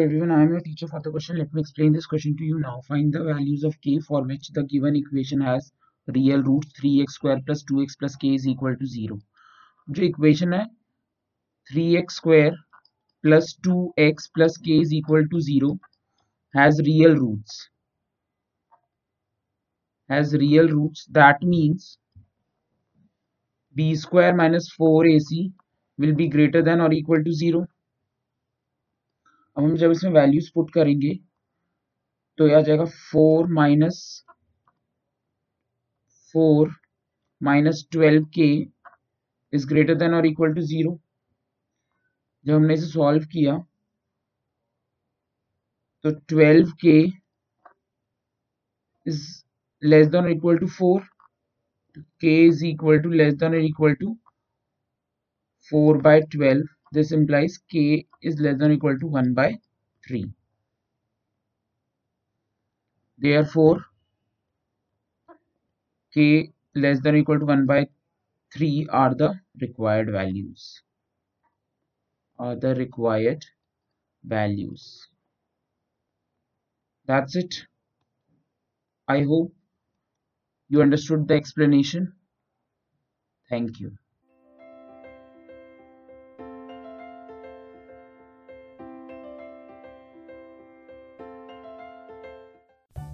Everyone, I am your teacher for the question. Let me explain this question to you now. Find the values of k for which the given equation has real roots 3x square plus 2x plus k is equal to 0. जो equation है 3x square plus 2x plus k is equal to 0 has real roots. Has real roots that means b square minus 4ac will be greater than or equal to 0. अब हम जब इसमें values put करेंगे तो यह आ जाएगा four minus four minus twelve k is greater than और इक्वल टू ज़ीरो जब हमने इसे सॉल्व किया तो twelve k is less than और equal to four k is equal to less than और equal to four by twelve This implies k is less than or equal to 1 by 3. Therefore, k less than or equal to 1 by 3 are the required values. Are the required values. That's it. I hope you understood the explanation. Thank you.